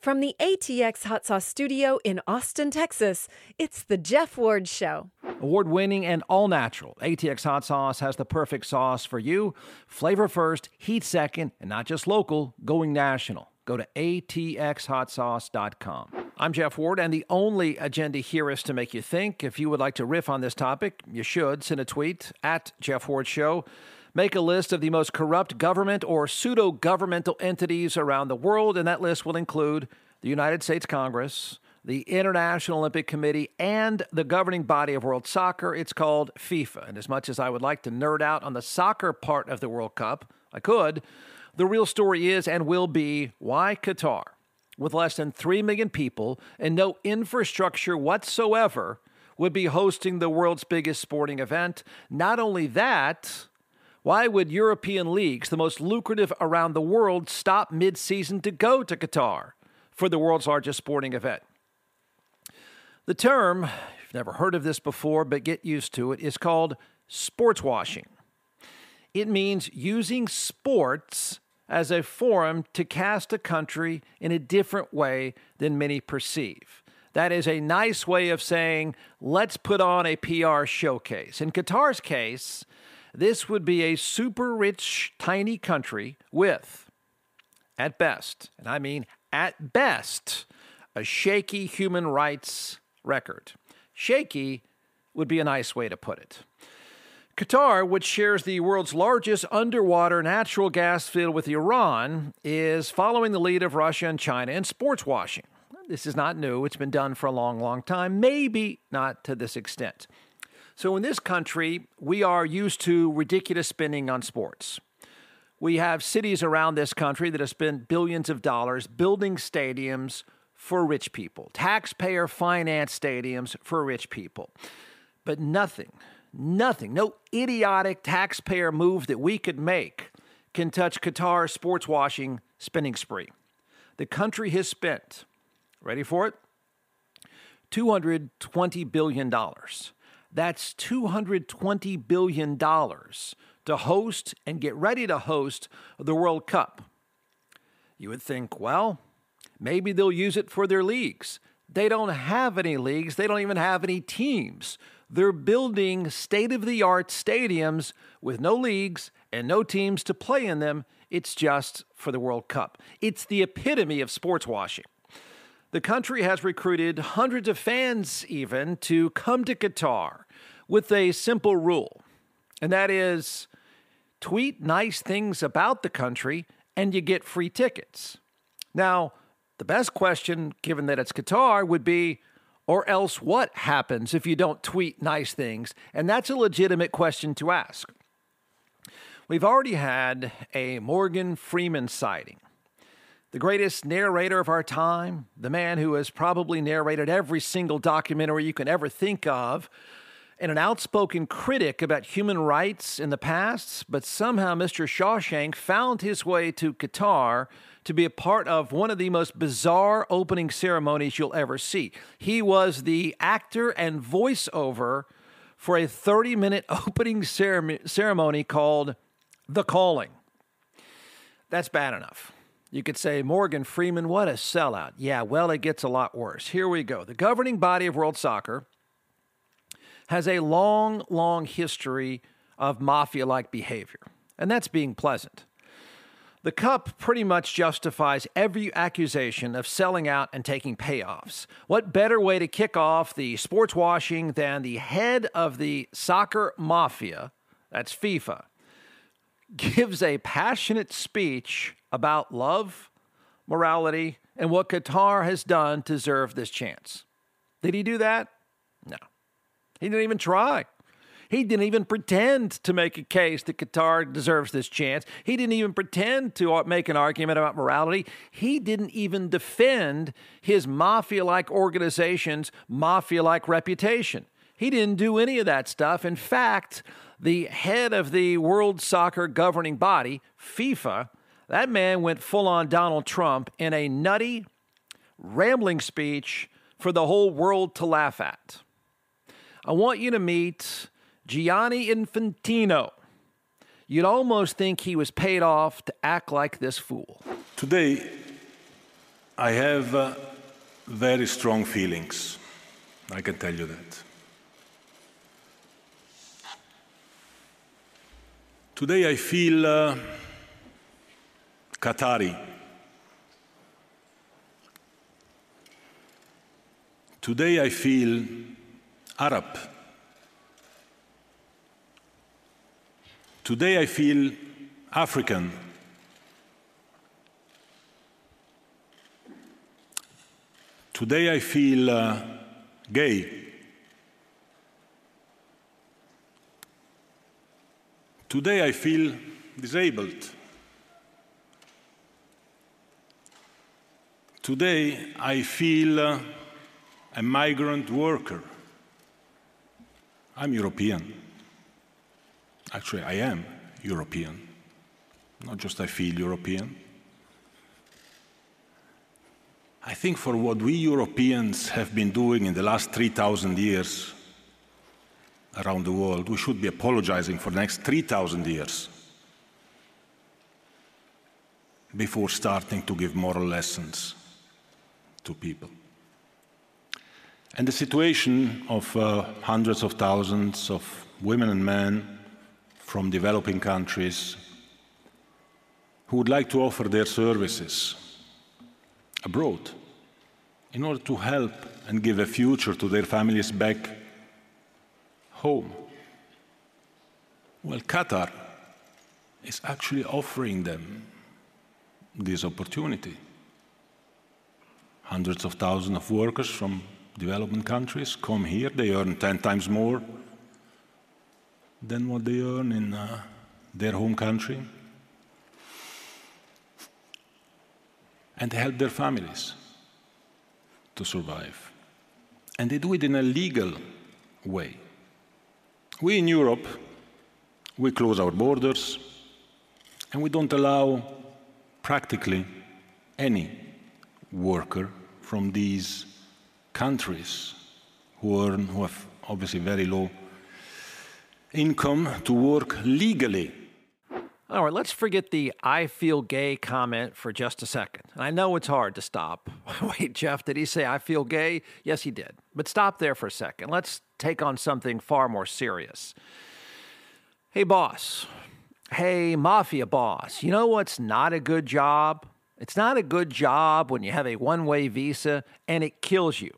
From the ATX Hot Sauce Studio in Austin, Texas, it's The Jeff Ward Show. Award winning and all natural, ATX Hot Sauce has the perfect sauce for you. Flavor first, heat second, and not just local, going national. Go to atxhotsauce.com. I'm Jeff Ward, and the only agenda here is to make you think. If you would like to riff on this topic, you should send a tweet at Jeff Ward Show. Make a list of the most corrupt government or pseudo governmental entities around the world, and that list will include the United States Congress, the International Olympic Committee, and the governing body of world soccer. It's called FIFA. And as much as I would like to nerd out on the soccer part of the World Cup, I could. The real story is and will be why Qatar, with less than 3 million people and no infrastructure whatsoever, would be hosting the world's biggest sporting event. Not only that, why would European leagues, the most lucrative around the world, stop mid season to go to Qatar for the world's largest sporting event? The term, you've never heard of this before, but get used to it, is called sports washing. It means using sports as a forum to cast a country in a different way than many perceive. That is a nice way of saying, let's put on a PR showcase. In Qatar's case, this would be a super rich, tiny country with, at best, and I mean at best, a shaky human rights record. Shaky would be a nice way to put it. Qatar, which shares the world's largest underwater natural gas field with Iran, is following the lead of Russia and China in sports washing. This is not new, it's been done for a long, long time, maybe not to this extent. So, in this country, we are used to ridiculous spending on sports. We have cities around this country that have spent billions of dollars building stadiums for rich people, taxpayer financed stadiums for rich people. But nothing, nothing, no idiotic taxpayer move that we could make can touch Qatar's sports washing spending spree. The country has spent, ready for it? $220 billion that's $220 billion to host and get ready to host the World Cup. You would think, well, maybe they'll use it for their leagues. They don't have any leagues, they don't even have any teams. They're building state of the art stadiums with no leagues and no teams to play in them. It's just for the World Cup. It's the epitome of sports washing. The country has recruited hundreds of fans, even, to come to Qatar with a simple rule, and that is tweet nice things about the country and you get free tickets. Now, the best question, given that it's Qatar, would be or else what happens if you don't tweet nice things? And that's a legitimate question to ask. We've already had a Morgan Freeman sighting the greatest narrator of our time, the man who has probably narrated every single documentary you can ever think of, and an outspoken critic about human rights in the past, but somehow Mr. Shawshank found his way to Qatar to be a part of one of the most bizarre opening ceremonies you'll ever see. He was the actor and voiceover for a 30 minute opening ceremony called The Calling. That's bad enough. You could say, Morgan Freeman, what a sellout. Yeah, well, it gets a lot worse. Here we go. The governing body of world soccer has a long, long history of mafia like behavior, and that's being pleasant. The Cup pretty much justifies every accusation of selling out and taking payoffs. What better way to kick off the sports washing than the head of the soccer mafia, that's FIFA, gives a passionate speech about love, morality, and what Qatar has done to deserve this chance. Did he do that? No. He didn't even try. He didn't even pretend to make a case that Qatar deserves this chance. He didn't even pretend to uh, make an argument about morality. He didn't even defend his mafia like organization's mafia like reputation. He didn't do any of that stuff. In fact, the head of the World Soccer governing body, FIFA, that man went full on Donald Trump in a nutty, rambling speech for the whole world to laugh at. I want you to meet Gianni Infantino. You'd almost think he was paid off to act like this fool. Today, I have uh, very strong feelings. I can tell you that. Today I feel uh, Qatari. Today I feel Arab. Today I feel African. Today I feel uh, gay. Today I feel disabled. Today I feel uh, a migrant worker. I'm European. Actually, I am European. Not just I feel European. I think for what we Europeans have been doing in the last 3,000 years around the world, we should be apologizing for the next 3,000 years before starting to give moral lessons to people. And the situation of uh, hundreds of thousands of women and men from developing countries who would like to offer their services abroad in order to help and give a future to their families back home. Well, Qatar is actually offering them this opportunity. Hundreds of thousands of workers from developing countries come here, they earn 10 times more than what they earn in uh, their home country. And they help their families to survive. And they do it in a legal way. We in Europe, we close our borders and we don't allow practically any worker from these countries who earn, who have obviously very low income to work legally. All right, let's forget the I feel gay comment for just a second. I know it's hard to stop. Wait, Jeff, did he say I feel gay? Yes, he did. But stop there for a second. Let's take on something far more serious. Hey, boss. Hey, mafia boss. You know what's not a good job? It's not a good job when you have a one way visa and it kills you.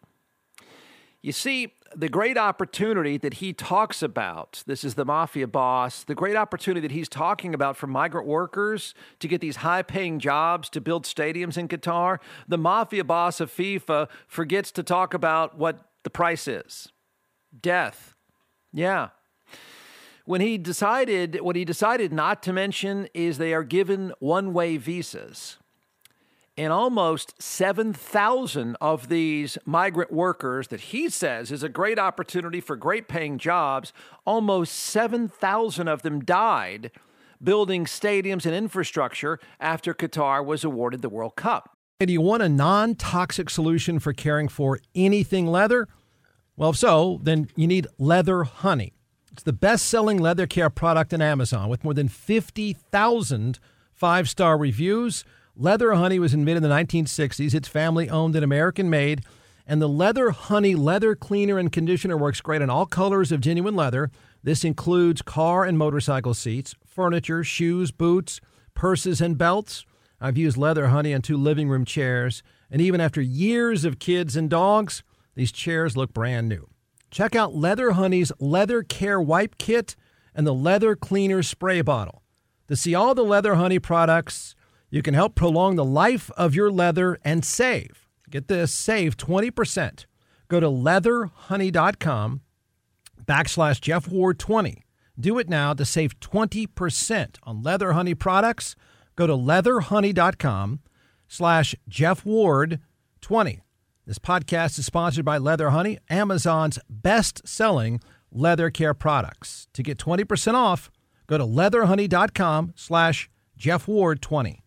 You see, the great opportunity that he talks about, this is the mafia boss, the great opportunity that he's talking about for migrant workers to get these high paying jobs to build stadiums in Qatar, the mafia boss of FIFA forgets to talk about what the price is death. Yeah. When he decided, what he decided not to mention is they are given one way visas. And almost 7,000 of these migrant workers that he says is a great opportunity for great paying jobs, almost 7,000 of them died building stadiums and infrastructure after Qatar was awarded the World Cup. Do you want a non toxic solution for caring for anything leather? Well, if so, then you need Leather Honey. It's the best selling leather care product on Amazon with more than 50,000 five star reviews. Leather Honey was invented in the 1960s. It's family owned and American made. And the Leather Honey leather cleaner and conditioner works great on all colors of genuine leather. This includes car and motorcycle seats, furniture, shoes, boots, purses, and belts. I've used Leather Honey on two living room chairs. And even after years of kids and dogs, these chairs look brand new. Check out Leather Honey's Leather Care Wipe Kit and the Leather Cleaner Spray Bottle. To see all the Leather Honey products, you can help prolong the life of your leather and save. Get this, save 20%. Go to leatherhoney.com backslash Jeff Ward 20. Do it now to save 20% on Leather Honey products. Go to leatherhoney.com slash Jeff Ward 20. This podcast is sponsored by Leather Honey, Amazon's best selling leather care products. To get 20% off, go to leatherhoney.com slash Jeff Ward 20.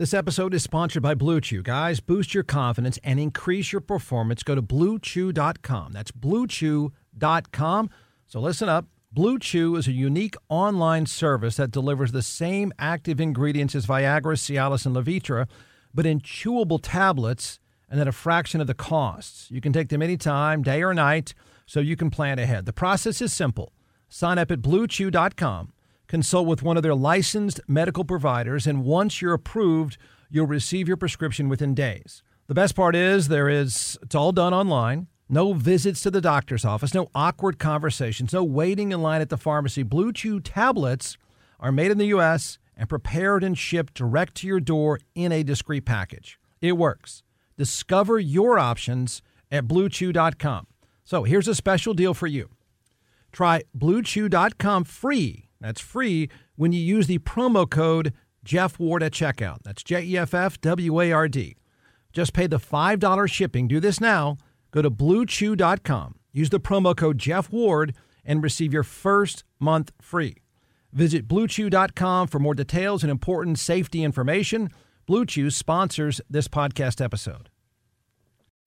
This episode is sponsored by Blue Chew. Guys, boost your confidence and increase your performance. Go to bluechew.com. That's bluechew.com. So listen up. Blue Chew is a unique online service that delivers the same active ingredients as Viagra, Cialis, and Levitra but in chewable tablets and at a fraction of the costs. You can take them anytime, day or night, so you can plan ahead. The process is simple. Sign up at bluechew.com, consult with one of their licensed medical providers, and once you're approved, you'll receive your prescription within days. The best part is there is it's all done online. No visits to the doctor's office, no awkward conversations, no waiting in line at the pharmacy. Blue Chew tablets are made in the US and prepared and shipped direct to your door in a discreet package. It works. Discover your options at bluechew.com. So, here's a special deal for you. Try bluechew.com free. That's free when you use the promo code Jeff Ward at checkout. That's J E F F W A R D. Just pay the $5 shipping. Do this now. Go to bluechew.com. Use the promo code Jeff Ward and receive your first month free. Visit bluechew.com for more details and important safety information. Blue Chew sponsors this podcast episode.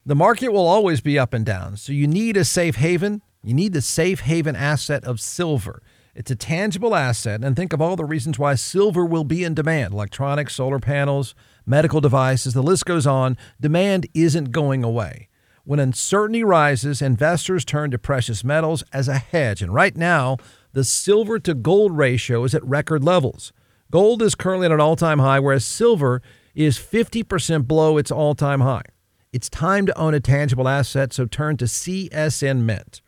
The market will always be up and down, so you need a safe haven. You need the safe haven asset of silver. It's a tangible asset, and think of all the reasons why silver will be in demand electronics, solar panels, medical devices, the list goes on. Demand isn't going away. When uncertainty rises, investors turn to precious metals as a hedge. And right now, the silver to gold ratio is at record levels. Gold is currently at an all time high, whereas silver is 50% below its all time high. It's time to own a tangible asset, so turn to CSN Mint.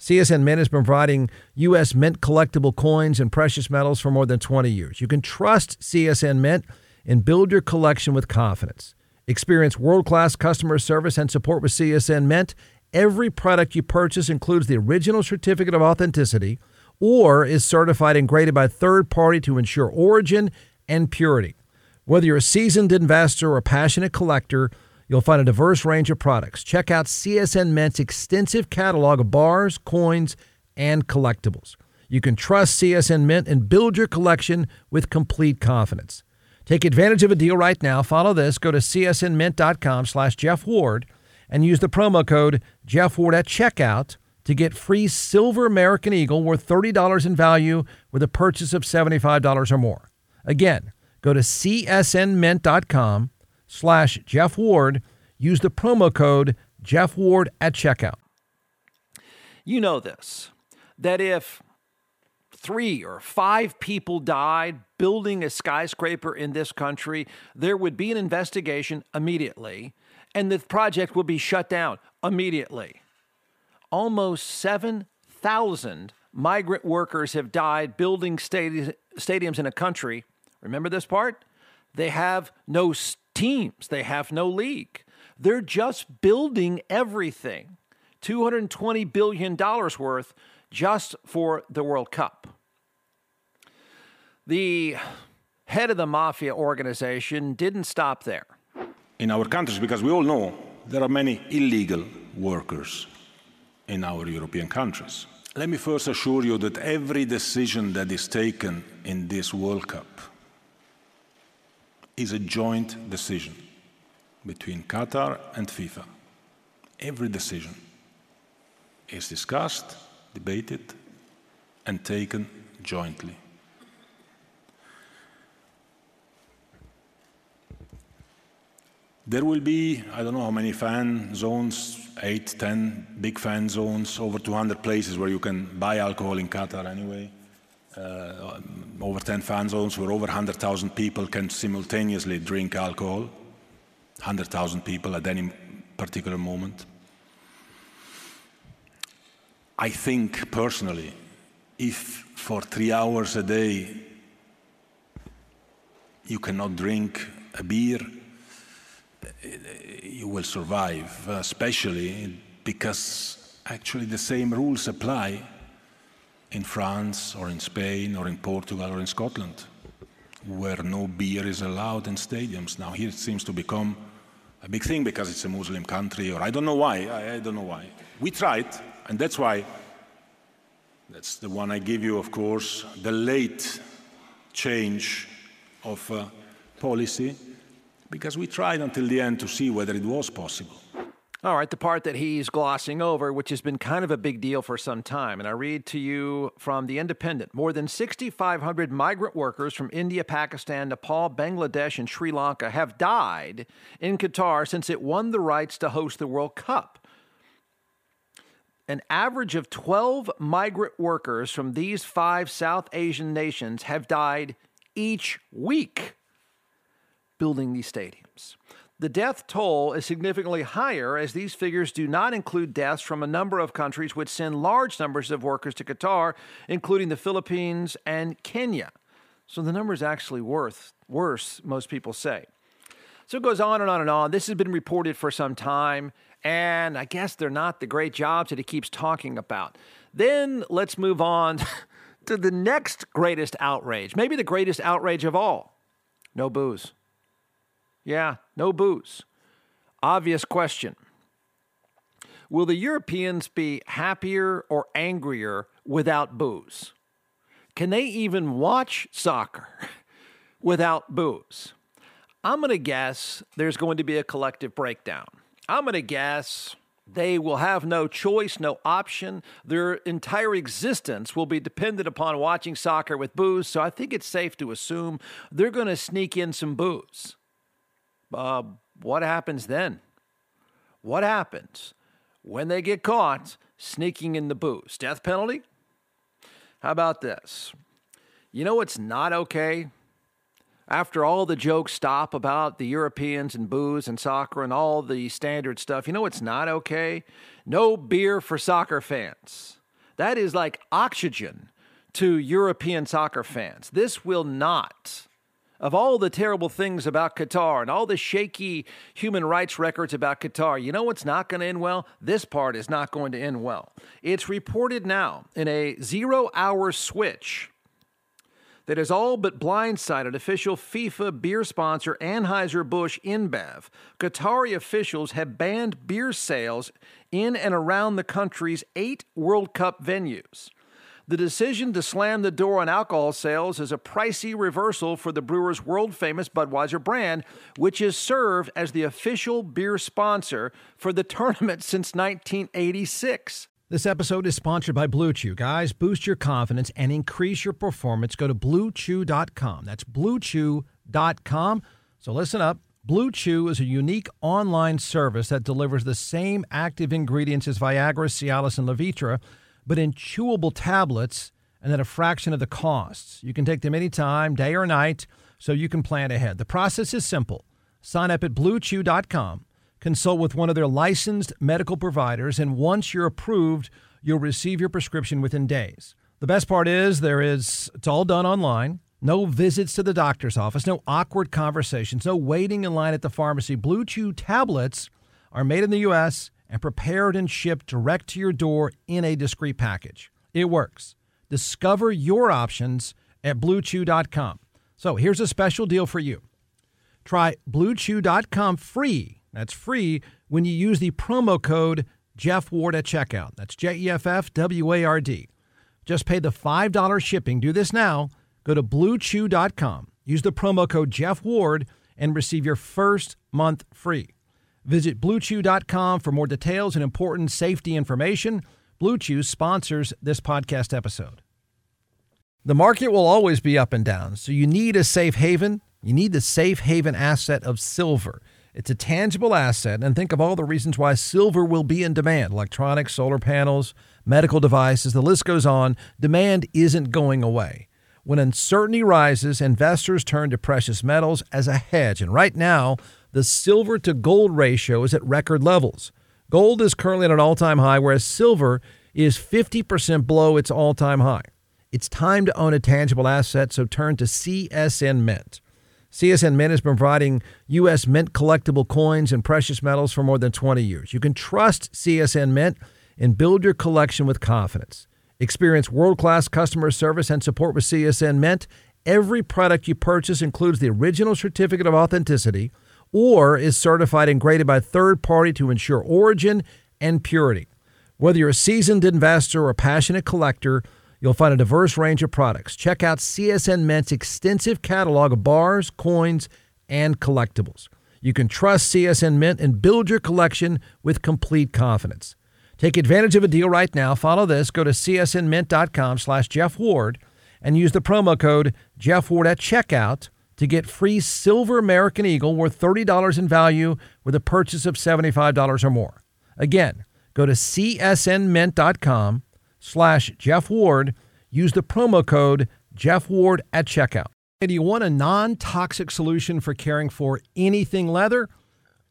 CSN Mint has been providing U.S. mint collectible coins and precious metals for more than 20 years. You can trust CSN Mint and build your collection with confidence. Experience world class customer service and support with CSN Mint. Every product you purchase includes the original certificate of authenticity or is certified and graded by a third party to ensure origin and purity. Whether you're a seasoned investor or a passionate collector, you'll find a diverse range of products. Check out CSN Mint's extensive catalog of bars, coins, and collectibles. You can trust CSN Mint and build your collection with complete confidence. Take advantage of a deal right now. Follow this. Go to csnmint.com slash Jeff Ward and use the promo code Jeff Ward at checkout to get free silver American Eagle worth $30 in value with a purchase of $75 or more. Again, go to csnmint.com slash Jeff Ward. Use the promo code Jeff Ward at checkout. You know this that if three or five people died building a skyscraper in this country, there would be an investigation immediately, and the project would be shut down immediately. Almost 7,000 migrant workers have died building stadiums in a country. Remember this part? They have no teams, they have no league. They're just building everything. $220 billion worth just for the World Cup. The head of the mafia organization didn't stop there. In our countries, because we all know there are many illegal workers in our European countries. Let me first assure you that every decision that is taken in this World Cup is a joint decision between Qatar and FIFA. Every decision is discussed, debated, and taken jointly. There will be, I don't know how many fan zones, eight, ten big fan zones, over 200 places where you can buy alcohol in Qatar anyway. Uh, over 10 fan zones where over 100,000 people can simultaneously drink alcohol. 100,000 people at any particular moment. I think personally, if for three hours a day you cannot drink a beer, you will survive, especially because actually the same rules apply in France or in Spain or in Portugal or in Scotland, where no beer is allowed in stadiums. Now, here it seems to become a big thing because it's a Muslim country, or I don't know why. I, I don't know why. We tried, and that's why that's the one I give you, of course, the late change of uh, policy, because we tried until the end to see whether it was possible. All right, the part that he's glossing over, which has been kind of a big deal for some time. And I read to you from The Independent more than 6,500 migrant workers from India, Pakistan, Nepal, Bangladesh, and Sri Lanka have died in Qatar since it won the rights to host the World Cup. An average of 12 migrant workers from these five South Asian nations have died each week building these stadiums. The death toll is significantly higher as these figures do not include deaths from a number of countries which send large numbers of workers to Qatar, including the Philippines and Kenya. So the number is actually worth worse, most people say. So it goes on and on and on. This has been reported for some time, and I guess they're not the great jobs that he keeps talking about. Then let's move on to the next greatest outrage, maybe the greatest outrage of all no booze. Yeah, no booze. Obvious question. Will the Europeans be happier or angrier without booze? Can they even watch soccer without booze? I'm going to guess there's going to be a collective breakdown. I'm going to guess they will have no choice, no option. Their entire existence will be dependent upon watching soccer with booze. So I think it's safe to assume they're going to sneak in some booze. Uh, what happens then? What happens when they get caught sneaking in the booze? Death penalty? How about this? You know what's not okay? After all the jokes stop about the Europeans and booze and soccer and all the standard stuff, you know what's not okay? No beer for soccer fans. That is like oxygen to European soccer fans. This will not of all the terrible things about Qatar and all the shaky human rights records about Qatar, you know what's not going to end well? This part is not going to end well. It's reported now in a zero hour switch that has all but blindsided official FIFA beer sponsor Anheuser-Busch InBev. Qatari officials have banned beer sales in and around the country's eight World Cup venues. The decision to slam the door on alcohol sales is a pricey reversal for the brewer's world famous Budweiser brand, which has served as the official beer sponsor for the tournament since 1986. This episode is sponsored by Blue Chew. Guys, boost your confidence and increase your performance. Go to bluechew.com. That's bluechew.com. So listen up. Blue Chew is a unique online service that delivers the same active ingredients as Viagra, Cialis, and Levitra but in chewable tablets and at a fraction of the costs. You can take them anytime, day or night, so you can plan ahead. The process is simple. Sign up at bluechew.com, consult with one of their licensed medical providers, and once you're approved, you'll receive your prescription within days. The best part is there is it's all done online. No visits to the doctor's office, no awkward conversations, no waiting in line at the pharmacy. Blue Chew tablets are made in the US and prepared and shipped direct to your door in a discreet package. It works. Discover your options at bluechew.com. So here's a special deal for you. Try bluechew.com free. That's free when you use the promo code Jeff Ward at checkout. That's J E F F W A R D. Just pay the $5 shipping. Do this now. Go to bluechew.com. Use the promo code Jeff Ward and receive your first month free. Visit bluechew.com for more details and important safety information. Blue Chew sponsors this podcast episode. The market will always be up and down, so you need a safe haven. You need the safe haven asset of silver. It's a tangible asset, and think of all the reasons why silver will be in demand electronics, solar panels, medical devices, the list goes on. Demand isn't going away. When uncertainty rises, investors turn to precious metals as a hedge, and right now, the silver to gold ratio is at record levels. Gold is currently at an all time high, whereas silver is 50% below its all time high. It's time to own a tangible asset, so turn to CSN Mint. CSN Mint has been providing U.S. mint collectible coins and precious metals for more than 20 years. You can trust CSN Mint and build your collection with confidence. Experience world class customer service and support with CSN Mint. Every product you purchase includes the original certificate of authenticity or is certified and graded by a third party to ensure origin and purity. Whether you're a seasoned investor or a passionate collector, you'll find a diverse range of products. Check out CSN Mint's extensive catalog of bars, coins, and collectibles. You can trust CSN Mint and build your collection with complete confidence. Take advantage of a deal right now. Follow this. Go to csnmint.com slash Jeff Ward and use the promo code Jeff Ward at checkout to get free silver American Eagle worth $30 in value with a purchase of $75 or more. Again, go to csnmint.com slash Jeff Ward. Use the promo code Jeff Ward at checkout. And do you want a non toxic solution for caring for anything leather?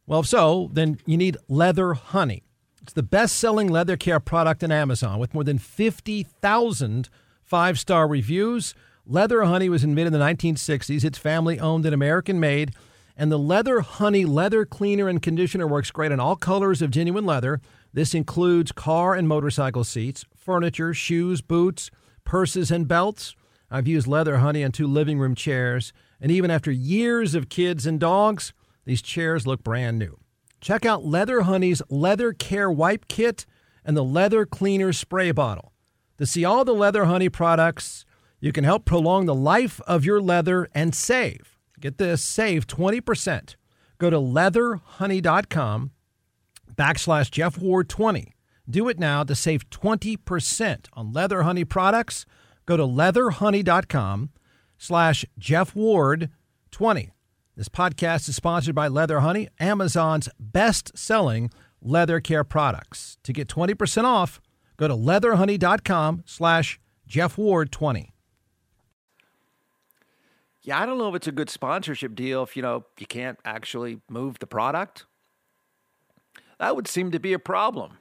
Well, if so, then you need Leather Honey. It's the best selling leather care product on Amazon with more than 50,000 five star reviews. Leather Honey was invented in the 1960s. It's family owned and American made. And the Leather Honey leather cleaner and conditioner works great on all colors of genuine leather. This includes car and motorcycle seats, furniture, shoes, boots, purses, and belts. I've used leather honey on two living room chairs, and even after years of kids and dogs, these chairs look brand new. Check out Leather Honey's Leather Care Wipe Kit and the Leather Cleaner Spray Bottle. To see all the Leather Honey products, you can help prolong the life of your leather and save. Get this, save 20%. Go to leatherhoney.com backslash Jeff Ward 20. Do it now to save 20% on Leather Honey products Go to leatherhoney.com slash Jeff Ward 20. This podcast is sponsored by Leather Honey, Amazon's best selling leather care products. To get 20% off, go to leatherhoney.com slash Jeff Ward 20. Yeah, I don't know if it's a good sponsorship deal if, you know, you can't actually move the product. That would seem to be a problem.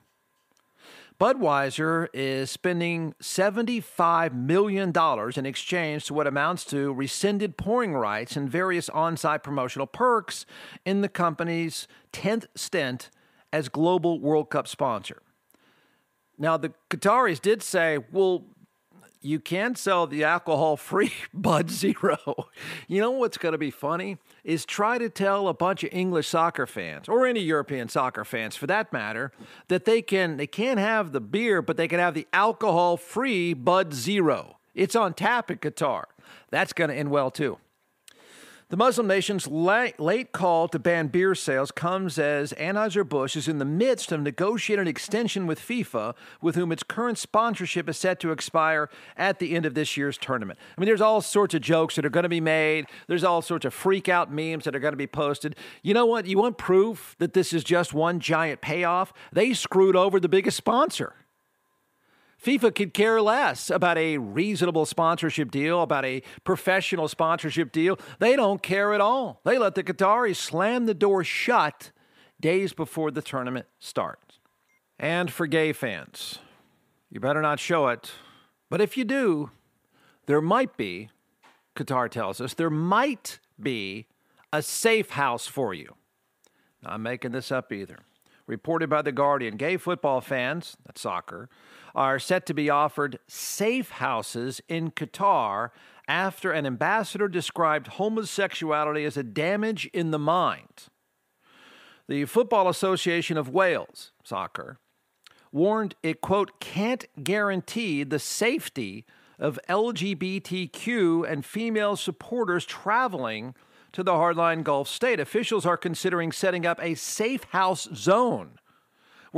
Budweiser is spending $75 million in exchange to what amounts to rescinded pouring rights and various on site promotional perks in the company's 10th stint as global World Cup sponsor. Now, the Qataris did say, well, you can sell the alcohol free Bud Zero. You know what's going to be funny? Is try to tell a bunch of English soccer fans, or any European soccer fans for that matter, that they can they can't have the beer, but they can have the alcohol free Bud Zero. It's on tap in Qatar. That's going to end well too. The Muslim nation's late call to ban beer sales comes as Anheuser-Busch is in the midst of negotiating an extension with FIFA, with whom its current sponsorship is set to expire at the end of this year's tournament. I mean, there's all sorts of jokes that are going to be made. There's all sorts of freak out memes that are going to be posted. You know what? You want proof that this is just one giant payoff? They screwed over the biggest sponsor. FIFA could care less about a reasonable sponsorship deal, about a professional sponsorship deal. They don't care at all. They let the Qataris slam the door shut days before the tournament starts. And for gay fans, you better not show it. But if you do, there might be, Qatar tells us, there might be a safe house for you. Not making this up either. Reported by The Guardian, gay football fans, that's soccer, are set to be offered safe houses in Qatar after an ambassador described homosexuality as a damage in the mind. The Football Association of Wales, soccer, warned it, quote, can't guarantee the safety of LGBTQ and female supporters traveling to the hardline Gulf state. Officials are considering setting up a safe house zone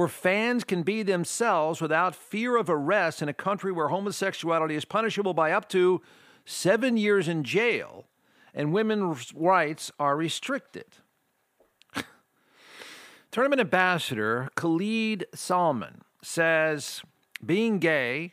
where fans can be themselves without fear of arrest in a country where homosexuality is punishable by up to seven years in jail and women's rights are restricted. Tournament ambassador Khalid Salman says being gay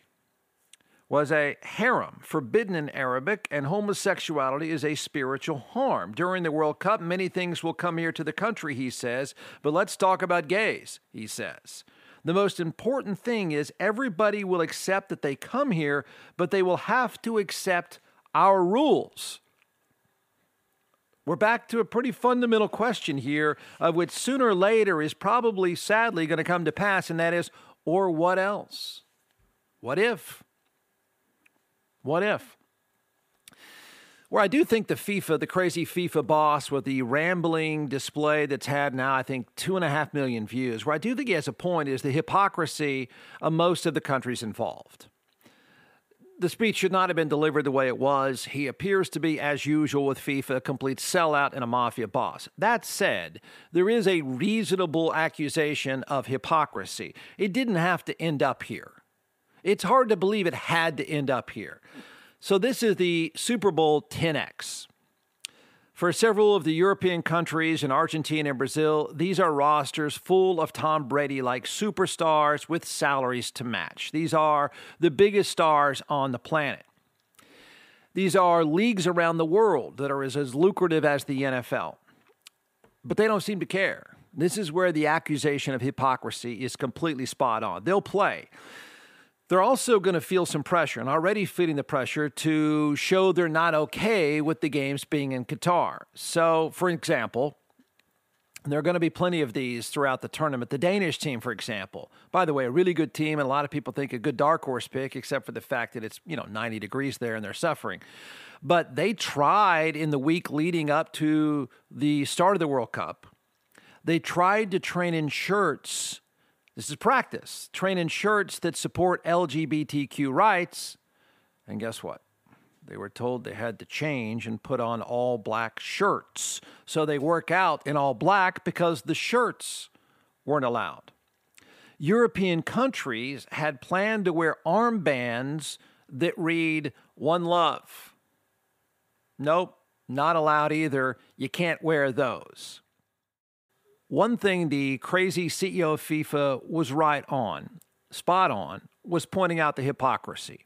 was a haram, forbidden in Arabic, and homosexuality is a spiritual harm. During the World Cup, many things will come here to the country, he says, but let's talk about gays, he says. The most important thing is everybody will accept that they come here, but they will have to accept our rules. We're back to a pretty fundamental question here, of which sooner or later is probably sadly going to come to pass, and that is, or what else? What if? What if? Where I do think the FIFA, the crazy FIFA boss with the rambling display that's had now, I think, two and a half million views, where I do think he has a point is the hypocrisy of most of the countries involved. the speech should not have been delivered the way it was. He appears to be, as usual with FIFA, a complete sellout and a mafia boss. That said, there is a reasonable accusation of hypocrisy. It didn't have to end up here. It's hard to believe it had to end up here. So, this is the Super Bowl 10X. For several of the European countries and Argentina and Brazil, these are rosters full of Tom Brady like superstars with salaries to match. These are the biggest stars on the planet. These are leagues around the world that are as, as lucrative as the NFL. But they don't seem to care. This is where the accusation of hypocrisy is completely spot on. They'll play. They're also going to feel some pressure and already feeling the pressure to show they're not okay with the games being in Qatar. So, for example, there are going to be plenty of these throughout the tournament. The Danish team, for example, by the way, a really good team, and a lot of people think a good dark horse pick, except for the fact that it's you know 90 degrees there and they're suffering. But they tried in the week leading up to the start of the World Cup. They tried to train in shirts this is practice. Train in shirts that support LGBTQ rights. And guess what? They were told they had to change and put on all black shirts. So they work out in all black because the shirts weren't allowed. European countries had planned to wear armbands that read One Love. Nope, not allowed either. You can't wear those. One thing the crazy CEO of FIFA was right on, spot on, was pointing out the hypocrisy.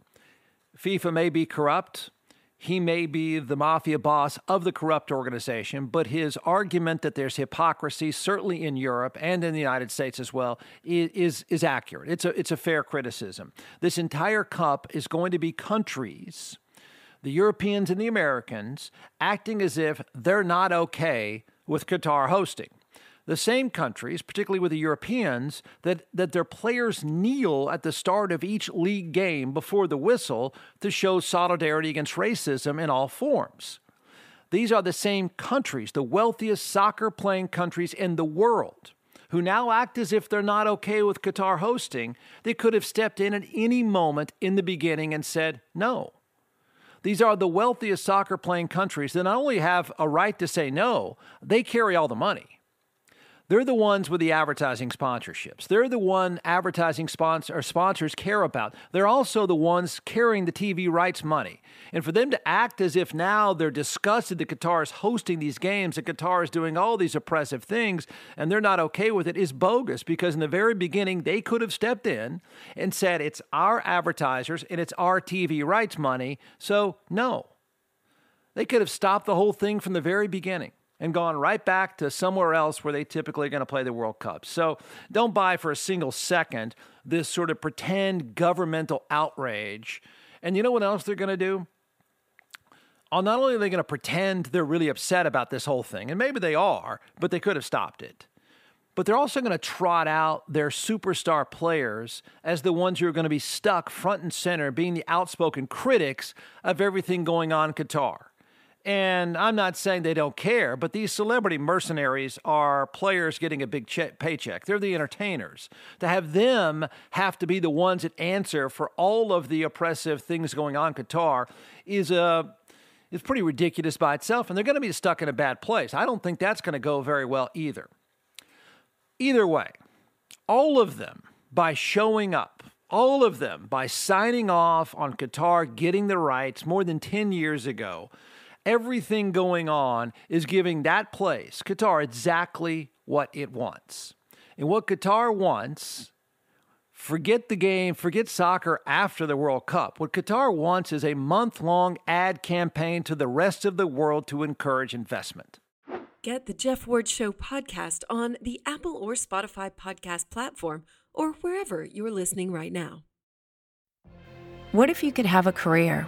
FIFA may be corrupt. He may be the mafia boss of the corrupt organization, but his argument that there's hypocrisy, certainly in Europe and in the United States as well, is, is accurate. It's a, it's a fair criticism. This entire cup is going to be countries, the Europeans and the Americans, acting as if they're not okay with Qatar hosting the same countries, particularly with the Europeans, that, that their players kneel at the start of each league game before the whistle to show solidarity against racism in all forms. These are the same countries, the wealthiest soccer playing countries in the world, who now act as if they're not okay with Qatar hosting. They could have stepped in at any moment in the beginning and said no. These are the wealthiest soccer playing countries that not only have a right to say no, they carry all the money. They're the ones with the advertising sponsorships. They're the one advertising sponsor or sponsors care about. They're also the ones carrying the TV rights money. And for them to act as if now they're disgusted that Qatar is hosting these games and Qatar is doing all these oppressive things and they're not okay with it is bogus because in the very beginning they could have stepped in and said it's our advertisers and it's our TV rights money. So no. They could have stopped the whole thing from the very beginning and gone right back to somewhere else where they typically are going to play the World Cup. So don't buy for a single second this sort of pretend governmental outrage. And you know what else they're going to do? Uh, not only are they going to pretend they're really upset about this whole thing, and maybe they are, but they could have stopped it. But they're also going to trot out their superstar players as the ones who are going to be stuck front and center, being the outspoken critics of everything going on in Qatar. And I'm not saying they don't care, but these celebrity mercenaries are players getting a big che- paycheck. They're the entertainers. To have them have to be the ones that answer for all of the oppressive things going on in Qatar is a uh, is pretty ridiculous by itself, and they're going to be stuck in a bad place. I don't think that's going to go very well either. Either way, all of them by showing up, all of them by signing off on Qatar getting the rights more than 10 years ago everything going on is giving that place, Qatar, exactly what it wants. And what Qatar wants, forget the game, forget soccer after the World Cup. What Qatar wants is a month long ad campaign to the rest of the world to encourage investment. Get the Jeff Ward Show podcast on the Apple or Spotify podcast platform or wherever you're listening right now. What if you could have a career?